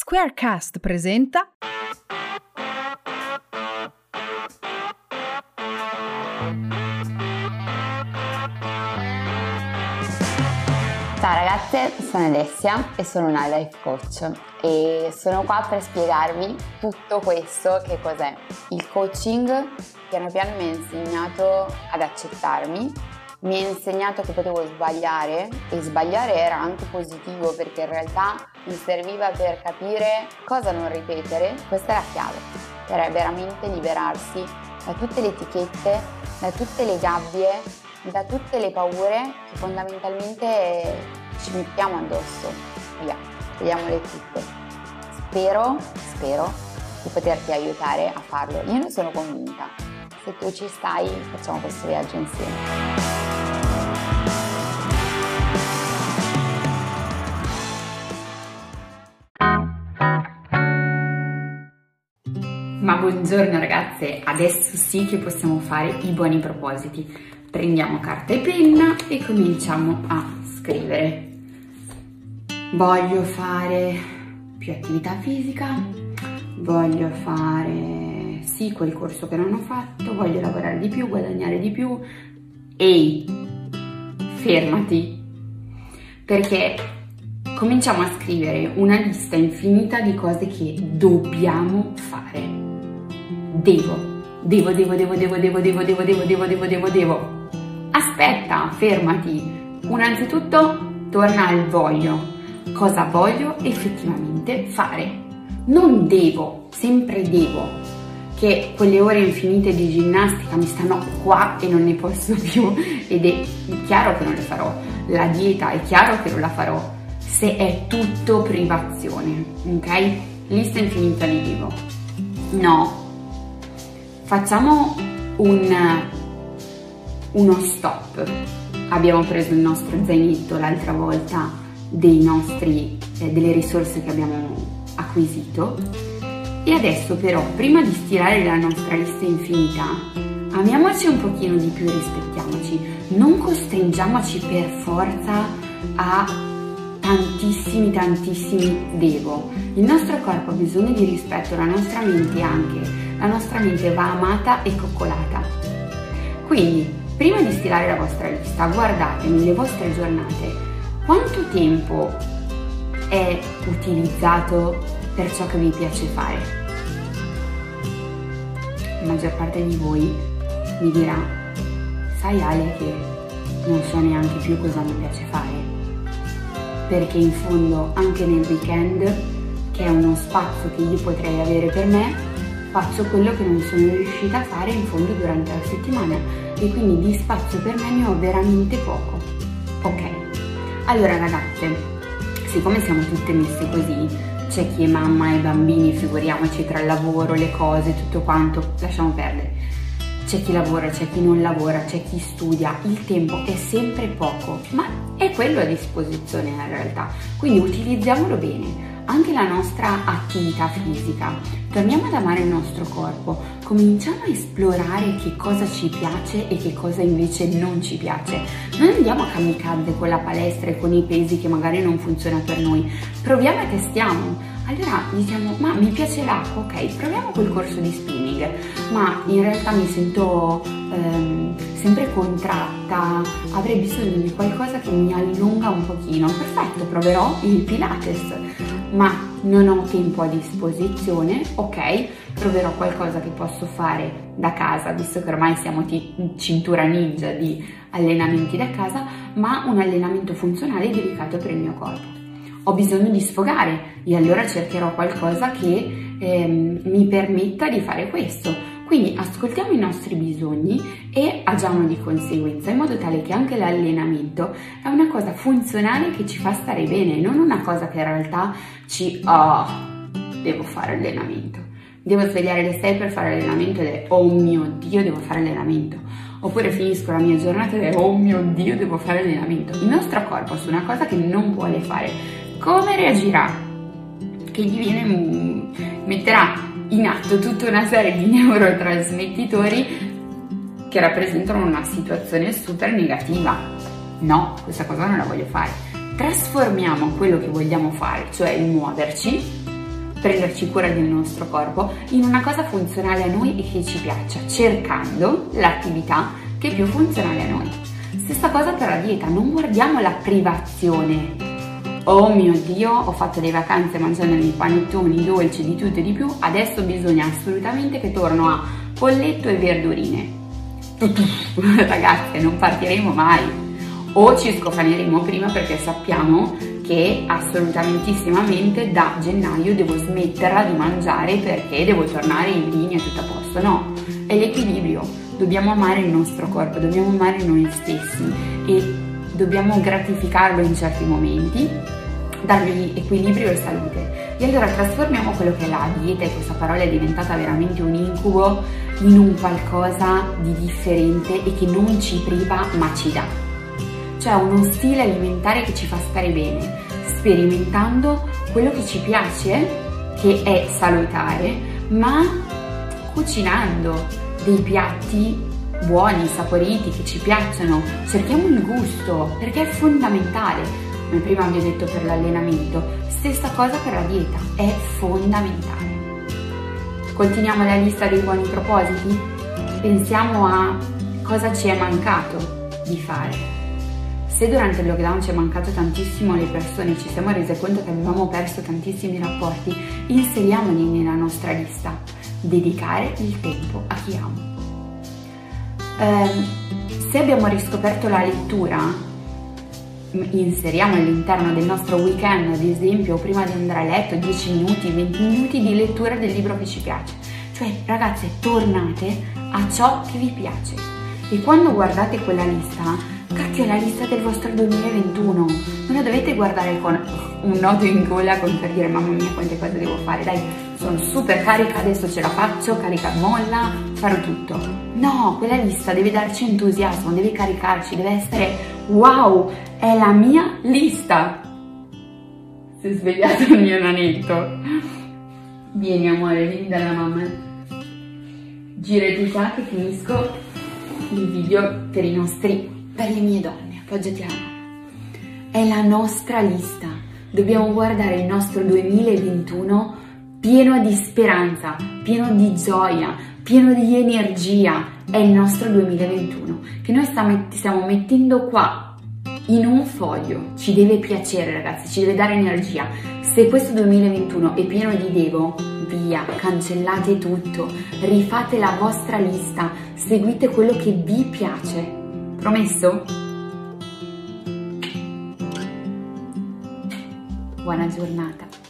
Squarecast presenta Ciao ragazze, sono Alessia e sono una life coach e sono qua per spiegarvi tutto questo che cos'è. Il coaching piano piano mi ha insegnato ad accettarmi, mi ha insegnato che potevo sbagliare e sbagliare era anche positivo perché in realtà mi serviva per capire cosa non ripetere, questa è la chiave, per veramente liberarsi da tutte le etichette, da tutte le gabbie da tutte le paure che fondamentalmente ci mettiamo addosso. Via, vediamole tutte. Spero, spero di poterti aiutare a farlo. Io ne sono convinta. Se tu ci stai, facciamo questo viaggio insieme. Ma buongiorno ragazze, adesso sì che possiamo fare i buoni propositi prendiamo carta e penna e cominciamo a scrivere. Voglio fare più attività fisica, voglio fare sì quel corso che non ho fatto, voglio lavorare di più, guadagnare di più. Ehi, fermati, perché cominciamo a scrivere una lista infinita di cose che dobbiamo fare. Devo, devo, devo, devo, devo, devo, devo, devo, devo, devo, devo, devo, devo aspetta, fermati. Innanzitutto torna al voglio. Cosa voglio effettivamente fare? Non devo, sempre devo, che quelle ore infinite di ginnastica mi stanno qua e non ne posso più ed è chiaro che non le farò. La dieta è chiaro che non la farò se è tutto privazione, ok? Lista infinita di devo. No. Facciamo un uno stop. Abbiamo preso il nostro zainetto l'altra volta nostri, eh, delle risorse che abbiamo acquisito. E adesso però prima di stirare la nostra lista infinita amiamoci un pochino di più e rispettiamoci. Non costringiamoci per forza a tantissimi tantissimi devo. Il nostro corpo ha bisogno di rispetto la nostra mente anche la nostra mente va amata e coccolata. Quindi Prima di stilare la vostra lista, guardate nelle vostre giornate. Quanto tempo è utilizzato per ciò che vi piace fare. La maggior parte di voi mi dirà, sai Ale che non so neanche più cosa mi piace fare, perché in fondo anche nel weekend, che è uno spazio che io potrei avere per me, faccio quello che non sono riuscita a fare in fondo durante la settimana e quindi di spazio per me ne ho veramente poco. Ok, allora ragazze, siccome siamo tutte messe così, c'è chi è mamma e bambini, figuriamoci tra il lavoro, le cose, tutto quanto, lasciamo perdere. C'è chi lavora, c'è chi non lavora, c'è chi studia, il tempo è sempre poco, ma è quello a disposizione in realtà, quindi utilizziamolo bene anche la nostra attività fisica. Torniamo ad amare il nostro corpo, cominciamo a esplorare che cosa ci piace e che cosa invece non ci piace. Non andiamo a kamikaze con la palestra e con i pesi che magari non funziona per noi. Proviamo e testiamo. Allora diciamo, ma mi piace l'acqua, ok, proviamo quel corso di spinning, ma in realtà mi sento ehm, sempre contratta, avrei bisogno di qualcosa che mi allunga un pochino. Perfetto, proverò il Pilates ma non ho tempo a disposizione, ok, troverò qualcosa che posso fare da casa, visto che ormai siamo in cintura ninja di allenamenti da casa, ma un allenamento funzionale dedicato per il mio corpo. Ho bisogno di sfogare e allora cercherò qualcosa che eh, mi permetta di fare questo quindi ascoltiamo i nostri bisogni e agiamo di conseguenza in modo tale che anche l'allenamento è una cosa funzionale che ci fa stare bene, non una cosa che in realtà ci... Oh, devo fare allenamento. Devo svegliare le 6 per fare allenamento ed è oh mio Dio, devo fare allenamento. Oppure finisco la mia giornata ed è oh mio Dio, devo fare allenamento. Il nostro corpo su una cosa che non vuole fare, come reagirà? Che gli viene, mm, metterà in atto tutta una serie di neurotrasmettitori che rappresentano una situazione super negativa. No, questa cosa non la voglio fare. Trasformiamo quello che vogliamo fare, cioè il muoverci, prenderci cura del nostro corpo in una cosa funzionale a noi e che ci piaccia, cercando l'attività che è più funzionale a noi. Stessa cosa per la dieta, non guardiamo la privazione. Oh mio Dio, ho fatto le vacanze mangiandomi panettoni, dolci, di tutto e di più, adesso bisogna assolutamente che torno a polletto e verdurine. Ragazze, non partiremo mai. O ci scofaneremo prima perché sappiamo che assolutamentissimamente da gennaio devo smetterla di mangiare perché devo tornare in linea tutto a posto. No, è l'equilibrio. Dobbiamo amare il nostro corpo, dobbiamo amare noi stessi e dobbiamo gratificarlo in certi momenti, dargli equilibrio e salute. E allora trasformiamo quello che è la dieta e questa parola è diventata veramente un incubo in un qualcosa di differente e che non ci priva ma ci dà. Cioè uno stile alimentare che ci fa stare bene, sperimentando quello che ci piace, che è salutare, ma cucinando dei piatti buoni, saporiti, che ci piacciono. Cerchiamo il gusto, perché è fondamentale. Come prima vi ho detto per l'allenamento, stessa cosa per la dieta, è fondamentale. Continuiamo la lista dei buoni propositi? Pensiamo a cosa ci è mancato di fare. Se durante il lockdown ci è mancato tantissimo le persone, ci siamo rese conto che avevamo perso tantissimi rapporti, inseriamoli nella nostra lista. Dedicare il tempo a chi amo. Eh, se abbiamo riscoperto la lettura, inseriamo all'interno del nostro weekend, ad esempio, prima di andare a letto, 10 minuti, 20 minuti di lettura del libro che ci piace. Cioè, ragazze, tornate a ciò che vi piace. E quando guardate quella lista, cacchio, è la lista del vostro 2021. Non la dovete guardare con un nodo in gola con per dire mamma mia quante cose devo fare. Dai, sono super carica, adesso ce la faccio, carica molla, farò tutto. No, quella lista deve darci entusiasmo, deve caricarci, deve essere wow, è la mia lista. Si è svegliato il mio nanetto. Vieni amore, vieni dalla mamma. Girati qua che finisco il video per i nostri, per le mie donne. Appoggiati alla mamma. È la nostra lista. Dobbiamo guardare il nostro 2021 pieno di speranza, pieno di gioia, pieno di energia. È il nostro 2021 che noi stiamo mettendo qua in un foglio. Ci deve piacere ragazzi, ci deve dare energia. Se questo 2021 è pieno di devo, via, cancellate tutto, rifate la vostra lista, seguite quello che vi piace. Promesso? Buona giornata.